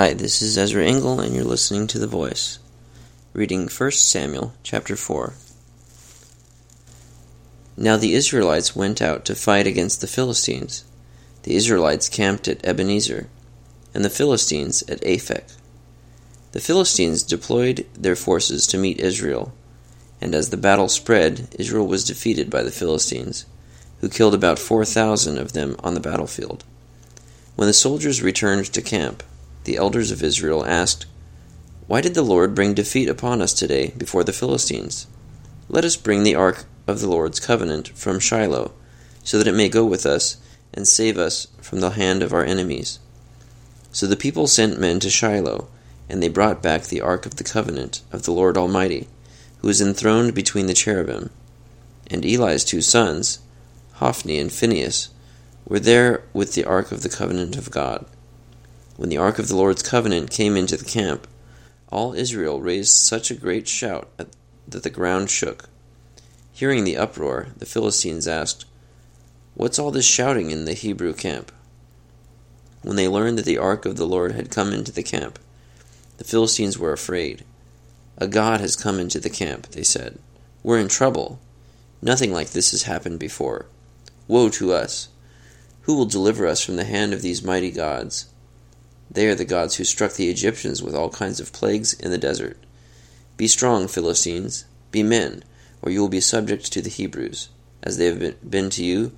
Hi, this is Ezra Engel, and you're listening to The Voice. Reading 1 Samuel chapter 4. Now the Israelites went out to fight against the Philistines. The Israelites camped at Ebenezer, and the Philistines at Aphek. The Philistines deployed their forces to meet Israel, and as the battle spread, Israel was defeated by the Philistines, who killed about four thousand of them on the battlefield. When the soldiers returned to camp, the elders of Israel asked, Why did the Lord bring defeat upon us today before the Philistines? Let us bring the ark of the Lord's covenant from Shiloh, so that it may go with us and save us from the hand of our enemies. So the people sent men to Shiloh, and they brought back the ark of the covenant of the Lord Almighty, who is enthroned between the cherubim. And Eli's two sons, Hophni and Phinehas, were there with the ark of the covenant of God. When the ark of the Lord's covenant came into the camp, all Israel raised such a great shout that the ground shook. Hearing the uproar, the Philistines asked, What's all this shouting in the Hebrew camp? When they learned that the ark of the Lord had come into the camp, the Philistines were afraid. A god has come into the camp, they said. We're in trouble. Nothing like this has happened before. Woe to us! Who will deliver us from the hand of these mighty gods? They are the gods who struck the Egyptians with all kinds of plagues in the desert. Be strong, Philistines, be men, or you will be subject to the Hebrews. As they have been to you,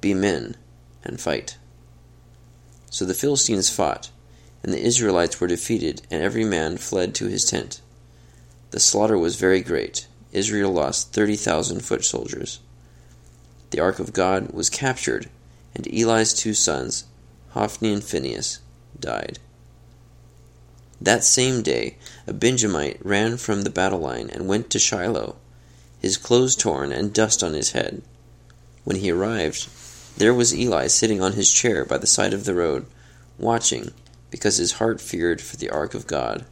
be men, and fight. So the Philistines fought, and the Israelites were defeated, and every man fled to his tent. The slaughter was very great. Israel lost thirty thousand foot soldiers. The ark of God was captured, and Eli's two sons, Hophni and Phinehas, died. That same day, a Benjamite ran from the battle line and went to Shiloh, his clothes torn and dust on his head. When he arrived, there was Eli sitting on his chair by the side of the road, watching, because his heart feared for the ark of God.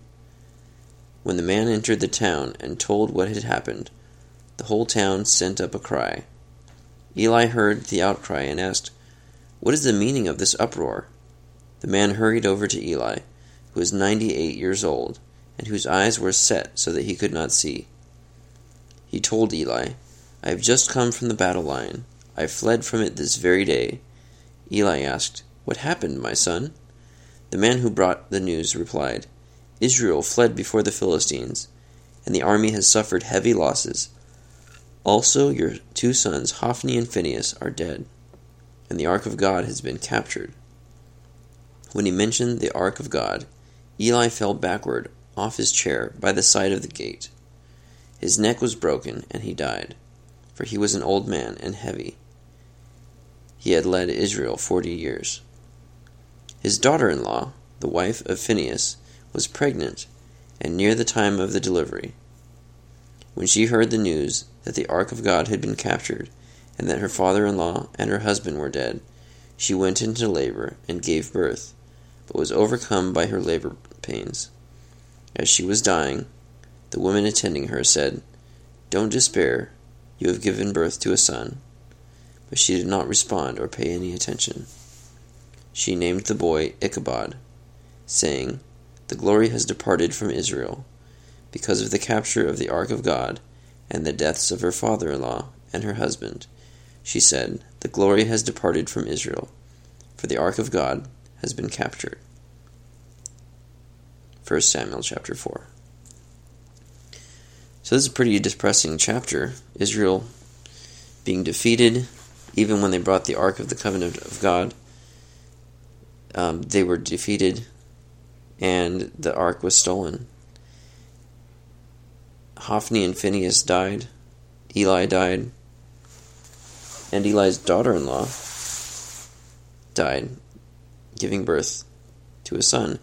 When the man entered the town and told what had happened, the whole town sent up a cry. Eli heard the outcry and asked, What is the meaning of this uproar? The man hurried over to Eli, who was ninety eight years old, and whose eyes were set so that he could not see. He told Eli, I have just come from the battle line. I fled from it this very day. Eli asked, What happened, my son? The man who brought the news replied, Israel fled before the Philistines, and the army has suffered heavy losses. Also, your two sons, Hophni and Phinehas, are dead, and the ark of God has been captured. When he mentioned the ark of God, Eli fell backward off his chair by the side of the gate. His neck was broken, and he died, for he was an old man and heavy. He had led Israel forty years. His daughter in law, the wife of Phinehas, was pregnant and near the time of the delivery. When she heard the news that the ark of God had been captured, and that her father in law and her husband were dead, she went into labor and gave birth but was overcome by her labor pains. As she was dying, the women attending her said, Don't despair, you have given birth to a son. But she did not respond or pay any attention. She named the boy Ichabod, saying, The glory has departed from Israel, because of the capture of the ark of God and the deaths of her father in law and her husband. She said, The glory has departed from Israel, for the ark of God has been captured. 1 Samuel chapter 4. So, this is a pretty depressing chapter. Israel being defeated, even when they brought the Ark of the Covenant of God, um, they were defeated and the Ark was stolen. Hophni and Phinehas died, Eli died, and Eli's daughter in law died giving birth to a son,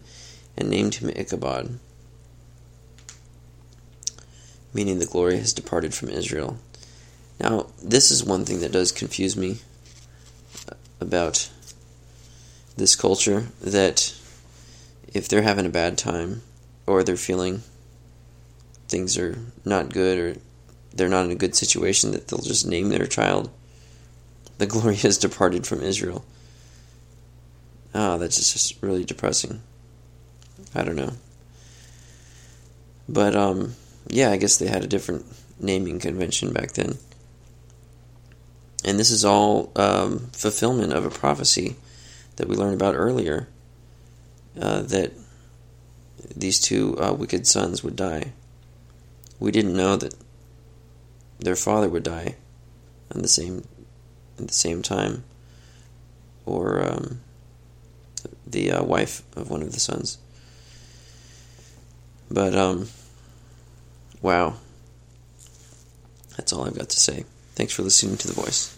and named him Ichabod, meaning the glory has departed from Israel. Now, this is one thing that does confuse me about this culture that if they're having a bad time or they're feeling things are not good or they're not in a good situation that they'll just name their child the glory has departed from Israel. Ah, that's just really depressing. I don't know. But um, yeah, I guess they had a different naming convention back then. And this is all um, fulfillment of a prophecy that we learned about earlier uh, that these two uh, wicked sons would die. We didn't know that their father would die at the same at the same time, or um, the uh, wife of one of the sons. But um, wow, that's all I've got to say. Thanks for listening to the voice.